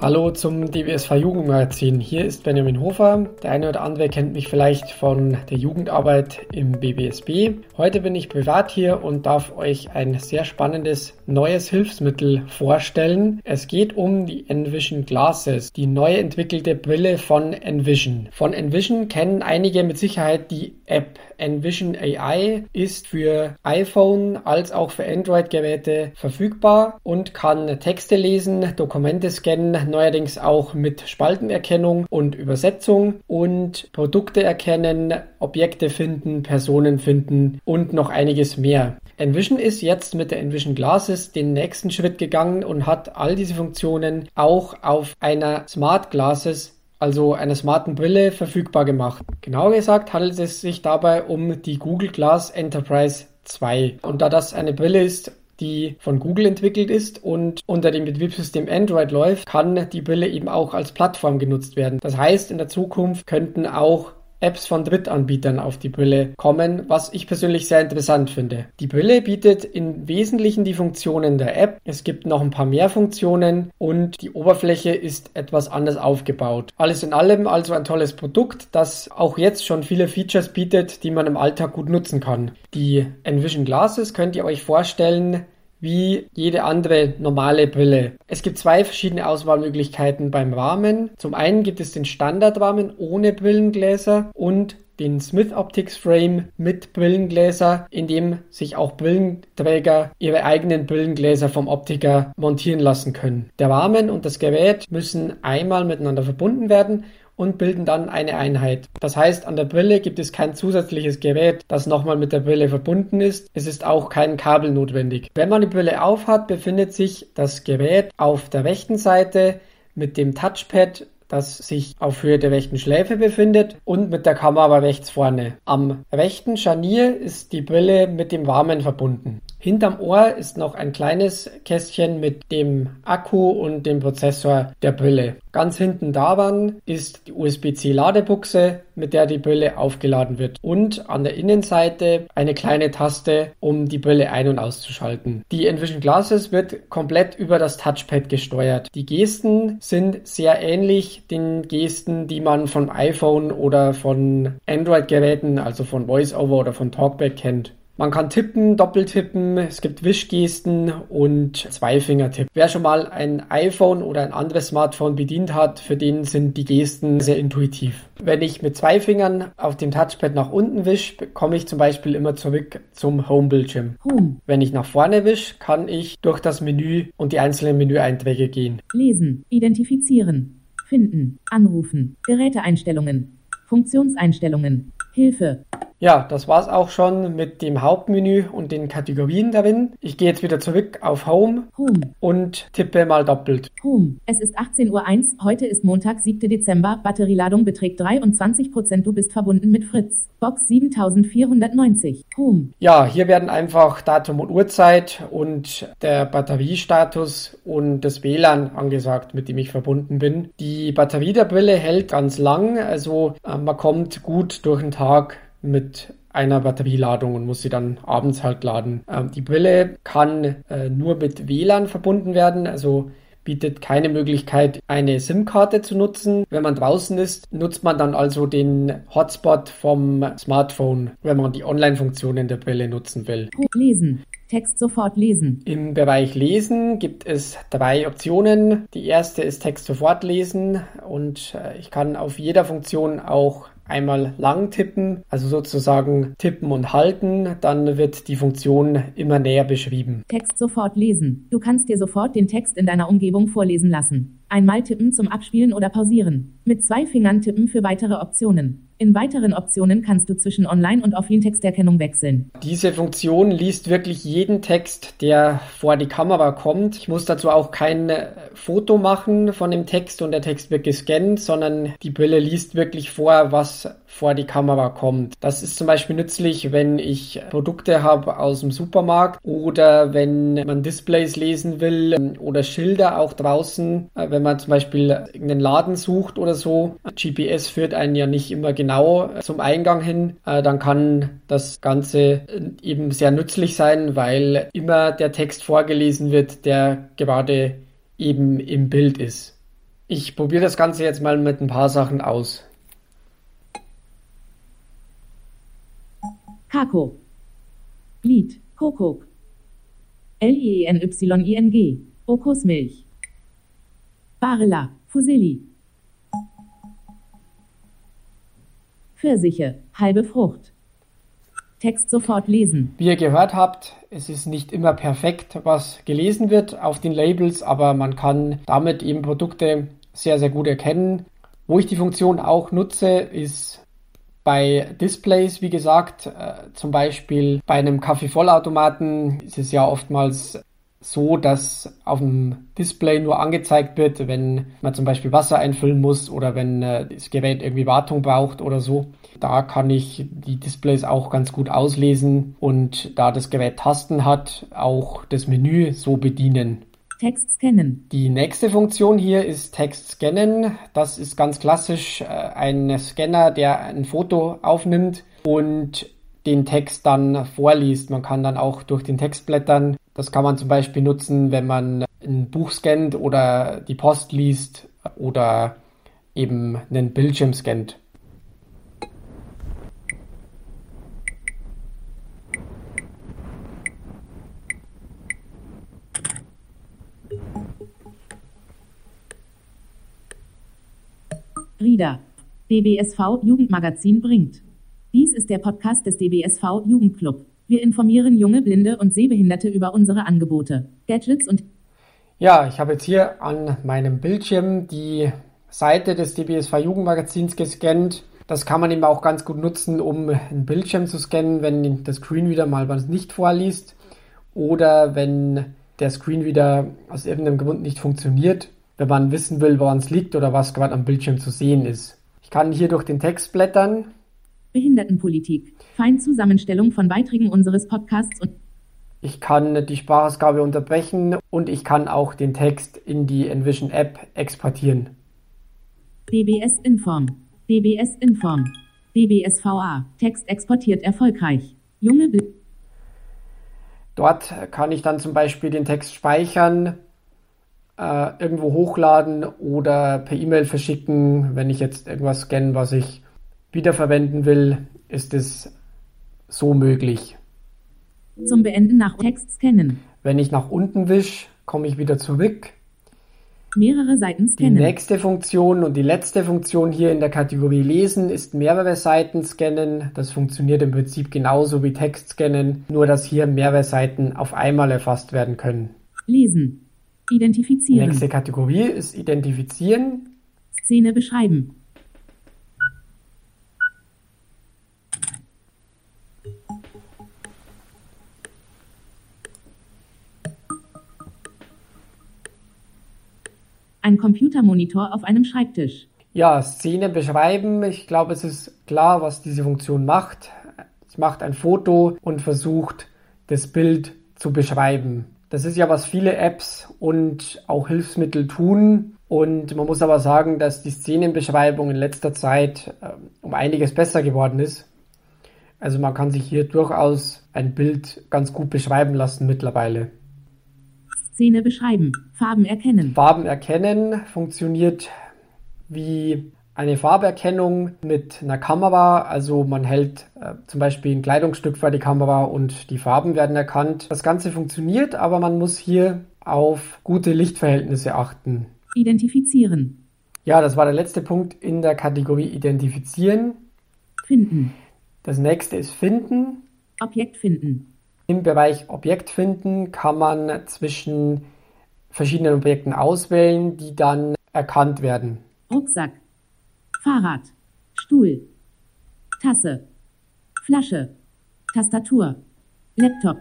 Hallo zum DBSV Jugendmagazin. Hier ist Benjamin Hofer. Der eine oder andere kennt mich vielleicht von der Jugendarbeit im BBSB. Heute bin ich privat hier und darf euch ein sehr spannendes neues Hilfsmittel vorstellen. Es geht um die Envision Glasses, die neu entwickelte Brille von Envision. Von Envision kennen einige mit Sicherheit die App. Envision AI ist für iPhone als auch für Android-Geräte verfügbar und kann Texte lesen, Dokumente scannen, neuerdings auch mit Spaltenerkennung und Übersetzung und Produkte erkennen, Objekte finden, Personen finden und noch einiges mehr. Envision ist jetzt mit der Envision Glasses den nächsten Schritt gegangen und hat all diese Funktionen auch auf einer Smart Glasses also einer smarten Brille, verfügbar gemacht. Genauer gesagt handelt es sich dabei um die Google Glass Enterprise 2. Und da das eine Brille ist, die von Google entwickelt ist und unter dem Betriebssystem Android läuft, kann die Brille eben auch als Plattform genutzt werden. Das heißt, in der Zukunft könnten auch Apps von Drittanbietern auf die Brille kommen, was ich persönlich sehr interessant finde. Die Brille bietet im Wesentlichen die Funktionen der App. Es gibt noch ein paar mehr Funktionen und die Oberfläche ist etwas anders aufgebaut. Alles in allem also ein tolles Produkt, das auch jetzt schon viele Features bietet, die man im Alltag gut nutzen kann. Die Envision Glasses könnt ihr euch vorstellen, wie jede andere normale Brille. Es gibt zwei verschiedene Auswahlmöglichkeiten beim Rahmen. Zum einen gibt es den Standardrahmen ohne Brillengläser und den Smith Optics Frame mit Brillengläser, in dem sich auch Brillenträger ihre eigenen Brillengläser vom Optiker montieren lassen können. Der Rahmen und das Gerät müssen einmal miteinander verbunden werden und bilden dann eine Einheit. Das heißt, an der Brille gibt es kein zusätzliches Gerät, das nochmal mit der Brille verbunden ist. Es ist auch kein Kabel notwendig. Wenn man die Brille aufhat, befindet sich das Gerät auf der rechten Seite mit dem Touchpad das sich auf Höhe der rechten Schläfe befindet und mit der Kamera rechts vorne. Am rechten Scharnier ist die Brille mit dem Warmen verbunden. Hinterm Ohr ist noch ein kleines Kästchen mit dem Akku und dem Prozessor der Brille. Ganz hinten daran ist die USB-C Ladebuchse, mit der die Brille aufgeladen wird und an der Innenseite eine kleine Taste, um die Brille ein- und auszuschalten. Die Envision Glasses wird komplett über das Touchpad gesteuert. Die Gesten sind sehr ähnlich den Gesten, die man von iPhone oder von Android-Geräten, also von VoiceOver oder von Talkback kennt. Man kann tippen, doppeltippen, es gibt Wischgesten und Zweifingertipp. Wer schon mal ein iPhone oder ein anderes Smartphone bedient hat, für den sind die Gesten sehr intuitiv. Wenn ich mit zwei Fingern auf dem Touchpad nach unten wische, komme ich zum Beispiel immer zurück zum Home-Bildschirm. Home. Wenn ich nach vorne wische, kann ich durch das Menü und die einzelnen Menüeinträge gehen. Lesen, identifizieren, finden, anrufen, Geräteeinstellungen, Funktionseinstellungen, Hilfe, ja, das war's auch schon mit dem Hauptmenü und den Kategorien darin. Ich gehe jetzt wieder zurück auf Home, Home. und tippe mal doppelt. Home. Es ist 18.01 Uhr. Heute ist Montag, 7. Dezember. Batterieladung beträgt 23% Du bist verbunden mit Fritz. Box 7490. Home. Ja, hier werden einfach Datum und Uhrzeit und der Batteriestatus und das WLAN angesagt, mit dem ich verbunden bin. Die Batterie der Brille hält ganz lang, also äh, man kommt gut durch den Tag mit einer Batterieladung und muss sie dann abends halt laden. Ähm, die Brille kann äh, nur mit WLAN verbunden werden, also bietet keine Möglichkeit, eine SIM-Karte zu nutzen. Wenn man draußen ist, nutzt man dann also den Hotspot vom Smartphone, wenn man die Online-Funktionen der Brille nutzen will. Lesen. Text sofort lesen. Im Bereich Lesen gibt es drei Optionen. Die erste ist Text sofort lesen und äh, ich kann auf jeder Funktion auch einmal lang tippen, also sozusagen tippen und halten, dann wird die Funktion immer näher beschrieben. Text sofort lesen. Du kannst dir sofort den Text in deiner Umgebung vorlesen lassen. Einmal tippen zum Abspielen oder Pausieren. Mit zwei Fingern tippen für weitere Optionen. In weiteren Optionen kannst du zwischen Online- und Offline-Texterkennung wechseln. Diese Funktion liest wirklich jeden Text, der vor die Kamera kommt. Ich muss dazu auch kein Foto machen von dem Text und der Text wird gescannt, sondern die Brille liest wirklich vor, was vor die Kamera kommt. Das ist zum Beispiel nützlich, wenn ich Produkte habe aus dem Supermarkt oder wenn man Displays lesen will ähm, oder Schilder auch draußen, äh, wenn man zum Beispiel irgendeinen Laden sucht oder so. GPS führt einen ja nicht immer genau zum Eingang hin. Äh, dann kann das Ganze äh, eben sehr nützlich sein, weil immer der Text vorgelesen wird, der gerade eben im Bild ist. Ich probiere das Ganze jetzt mal mit ein paar Sachen aus. Kako. Lied. Kokok. L-I-E-N-Y-I-N-G. Okosmilch. Barilla. Fusilli. Pfirsiche. Halbe Frucht. Text sofort lesen. Wie ihr gehört habt, es ist nicht immer perfekt, was gelesen wird auf den Labels, aber man kann damit eben Produkte sehr, sehr gut erkennen. Wo ich die Funktion auch nutze, ist bei Displays, wie gesagt, äh, zum Beispiel bei einem Kaffeevollautomaten ist es ja oftmals so, dass auf dem Display nur angezeigt wird, wenn man zum Beispiel Wasser einfüllen muss oder wenn äh, das Gerät irgendwie Wartung braucht oder so. Da kann ich die Displays auch ganz gut auslesen und da das Gerät Tasten hat, auch das Menü so bedienen. Text scannen. Die nächste Funktion hier ist Text scannen. Das ist ganz klassisch äh, ein Scanner, der ein Foto aufnimmt und den Text dann vorliest. Man kann dann auch durch den Text blättern. Das kann man zum Beispiel nutzen, wenn man ein Buch scannt oder die Post liest oder eben einen Bildschirm scannt. Rieder. DBSV Jugendmagazin bringt. Dies ist der Podcast des DBSV Jugendclub. Wir informieren junge Blinde und Sehbehinderte über unsere Angebote, Gadgets und Ja, ich habe jetzt hier an meinem Bildschirm die Seite des DBSV Jugendmagazins gescannt. Das kann man eben auch ganz gut nutzen, um einen Bildschirm zu scannen, wenn das Screenreader mal was nicht vorliest oder wenn der Screenreader aus irgendeinem Grund nicht funktioniert wenn man wissen will, woran es liegt oder was gerade am Bildschirm zu sehen ist. Ich kann hier durch den Text blättern. Behindertenpolitik. Feinzusammenstellung von Beiträgen unseres Podcasts und ich kann die Sprachausgabe unterbrechen und ich kann auch den Text in die Envision App exportieren. DBS Inform. DBS Inform. DBSVA. Text exportiert erfolgreich. Junge Bl Dort kann ich dann zum Beispiel den Text speichern äh, irgendwo hochladen oder per E-Mail verschicken. Wenn ich jetzt irgendwas scanne, was ich wiederverwenden will, ist es so möglich. Zum Beenden nach Text scannen. Wenn ich nach unten wische, komme ich wieder zurück. Mehrere Seiten scannen. Die nächste Funktion und die letzte Funktion hier in der Kategorie Lesen ist mehrere Seiten scannen. Das funktioniert im Prinzip genauso wie Text scannen, nur dass hier mehrere Seiten auf einmal erfasst werden können. Lesen. Identifizieren. Nächste Kategorie ist Identifizieren. Szene beschreiben. Ein Computermonitor auf einem Schreibtisch. Ja, Szene beschreiben. Ich glaube, es ist klar, was diese Funktion macht. Es macht ein Foto und versucht, das Bild zu beschreiben. Das ist ja, was viele Apps und auch Hilfsmittel tun. Und man muss aber sagen, dass die Szenenbeschreibung in letzter Zeit äh, um einiges besser geworden ist. Also man kann sich hier durchaus ein Bild ganz gut beschreiben lassen mittlerweile. Szene beschreiben, Farben erkennen. Farben erkennen funktioniert wie eine Farberkennung mit einer Kamera. Also man hält äh, zum Beispiel ein Kleidungsstück vor die Kamera und die Farben werden erkannt. Das Ganze funktioniert, aber man muss hier auf gute Lichtverhältnisse achten. Identifizieren. Ja, das war der letzte Punkt in der Kategorie Identifizieren. Finden. Das nächste ist Finden. Objekt finden. Im Bereich Objekt finden kann man zwischen verschiedenen Objekten auswählen, die dann erkannt werden. Rucksack, Fahrrad, Stuhl, Tasse, Flasche, Tastatur, Laptop.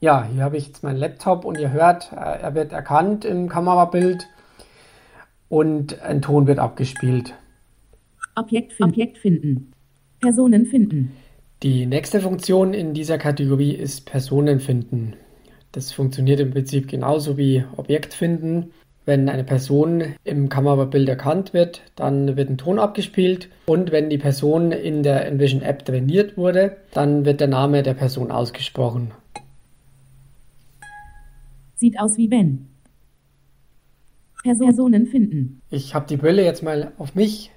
Ja, hier habe ich jetzt meinen Laptop und ihr hört, äh, er wird erkannt im Kamerabild und ein Ton wird abgespielt. Objekt, finden. Objekt finden. Personen finden. Die nächste Funktion in dieser Kategorie ist Personen finden. Das funktioniert im Prinzip genauso wie Objekt finden. Wenn eine Person im Kamerabild erkannt wird, dann wird ein Ton abgespielt und wenn die Person in der Envision App trainiert wurde, dann wird der Name der Person ausgesprochen. Sieht aus wie Ben. Personen finden. Ich habe die Brille jetzt mal auf mich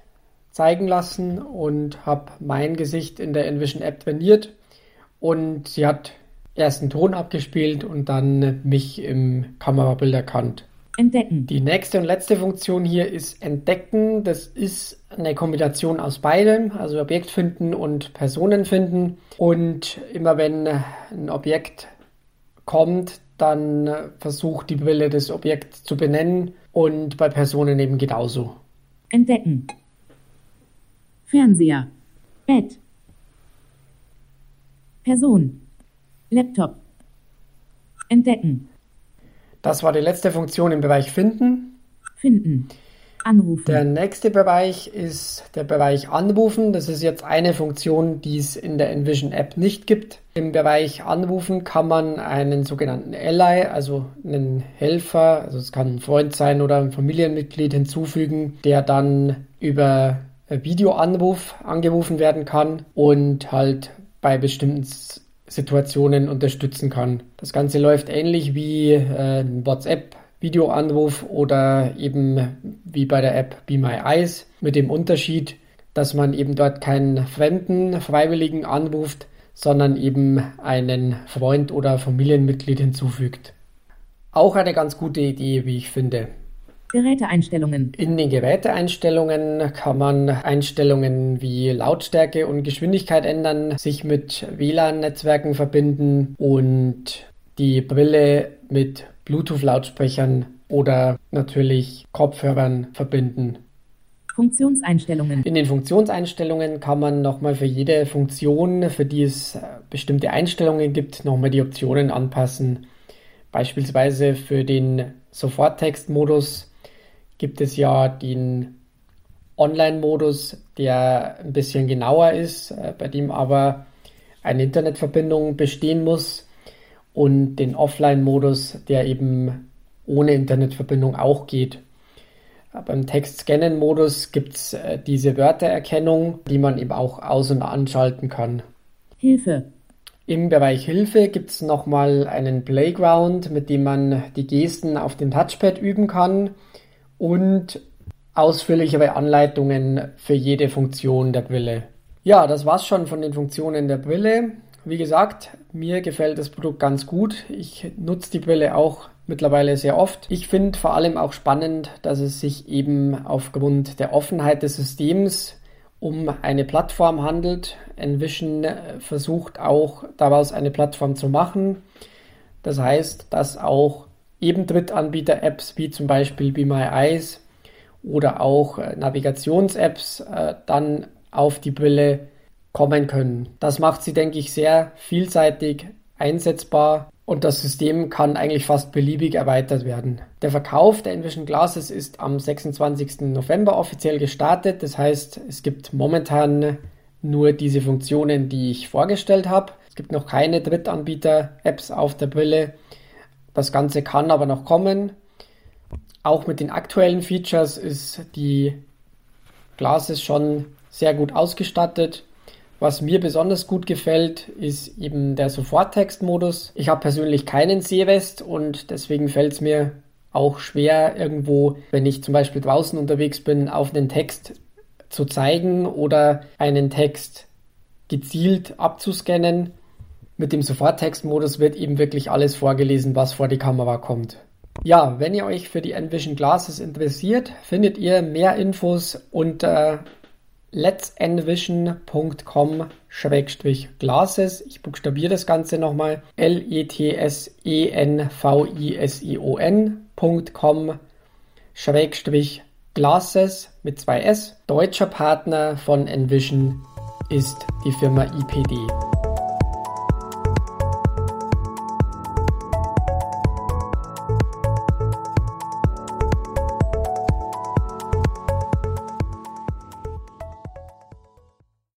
zeigen lassen und habe mein Gesicht in der Envision App trainiert und sie hat erst einen Ton abgespielt und dann mich im Kamerabild erkannt. Entdecken. Die nächste und letzte Funktion hier ist Entdecken. Das ist eine Kombination aus beidem, also Objekt finden und Personen finden. Und immer wenn ein Objekt kommt, dann versucht die Brille das Objekt zu benennen und bei Personen eben genauso. Entdecken. Fernseher. Bett. Person. Laptop. Entdecken. Das war die letzte Funktion im Bereich Finden. Finden. Anrufen. Der nächste Bereich ist der Bereich Anrufen. Das ist jetzt eine Funktion, die es in der Envision App nicht gibt. Im Bereich Anrufen kann man einen sogenannten Ally, also einen Helfer, also es kann ein Freund sein oder ein Familienmitglied hinzufügen, der dann über Videoanruf angerufen werden kann und halt bei bestimmten Situationen unterstützen kann. Das Ganze läuft ähnlich wie äh, ein WhatsApp-Videoanruf oder eben wie bei der App Be My Eyes mit dem Unterschied, dass man eben dort keinen fremden Freiwilligen anruft, sondern eben einen Freund oder Familienmitglied hinzufügt. Auch eine ganz gute Idee, wie ich finde. Geräteeinstellungen. In den Geräteeinstellungen kann man Einstellungen wie Lautstärke und Geschwindigkeit ändern, sich mit WLAN-Netzwerken verbinden und die Brille mit Bluetooth-Lautsprechern oder natürlich Kopfhörern verbinden. Funktionseinstellungen. In den Funktionseinstellungen kann man nochmal für jede Funktion, für die es bestimmte Einstellungen gibt, nochmal die Optionen anpassen. Beispielsweise für den Soforttextmodus gibt es ja den Online-Modus, der ein bisschen genauer ist, äh, bei dem aber eine Internetverbindung bestehen muss und den Offline-Modus, der eben ohne Internetverbindung auch geht. Beim Text-Scannen-Modus gibt es äh, diese Wörtererkennung, die man eben auch aus- und anschalten kann. Hilfe. Im Bereich Hilfe gibt es nochmal einen Playground, mit dem man die Gesten auf dem Touchpad üben kann und ausführlichere Anleitungen für jede Funktion der Brille. Ja, das war's schon von den Funktionen der Brille. Wie gesagt, mir gefällt das Produkt ganz gut. Ich nutze die Brille auch mittlerweile sehr oft. Ich finde vor allem auch spannend, dass es sich eben aufgrund der Offenheit des Systems um eine Plattform handelt. Envision versucht auch daraus eine Plattform zu machen. Das heißt, dass auch eben Drittanbieter-Apps wie zum Beispiel Be My Eyes oder auch äh, Navigations-Apps äh, dann auf die Brille kommen können. Das macht sie, denke ich, sehr vielseitig einsetzbar und das System kann eigentlich fast beliebig erweitert werden. Der Verkauf der Envision Glasses ist am 26. November offiziell gestartet. Das heißt, es gibt momentan nur diese Funktionen, die ich vorgestellt habe. Es gibt noch keine Drittanbieter-Apps auf der Brille. Das Ganze kann aber noch kommen. Auch mit den aktuellen Features ist die Glasses schon sehr gut ausgestattet. Was mir besonders gut gefällt, ist eben der Soforttextmodus. Ich habe persönlich keinen Sehrest und deswegen fällt es mir auch schwer, irgendwo, wenn ich zum Beispiel draußen unterwegs bin, auf den Text zu zeigen oder einen Text gezielt abzuscannen. Mit dem Soforttextmodus wird eben wirklich alles vorgelesen, was vor die Kamera kommt. Ja, wenn ihr euch für die Envision Glasses interessiert, findet ihr mehr Infos unter letsenvision.com-glasses. Ich buchstabiere das Ganze nochmal. L-E-T-S-E-N-V-I-S-I-O-N.com Glasses mit zwei S. Deutscher Partner von Envision ist die Firma IPD.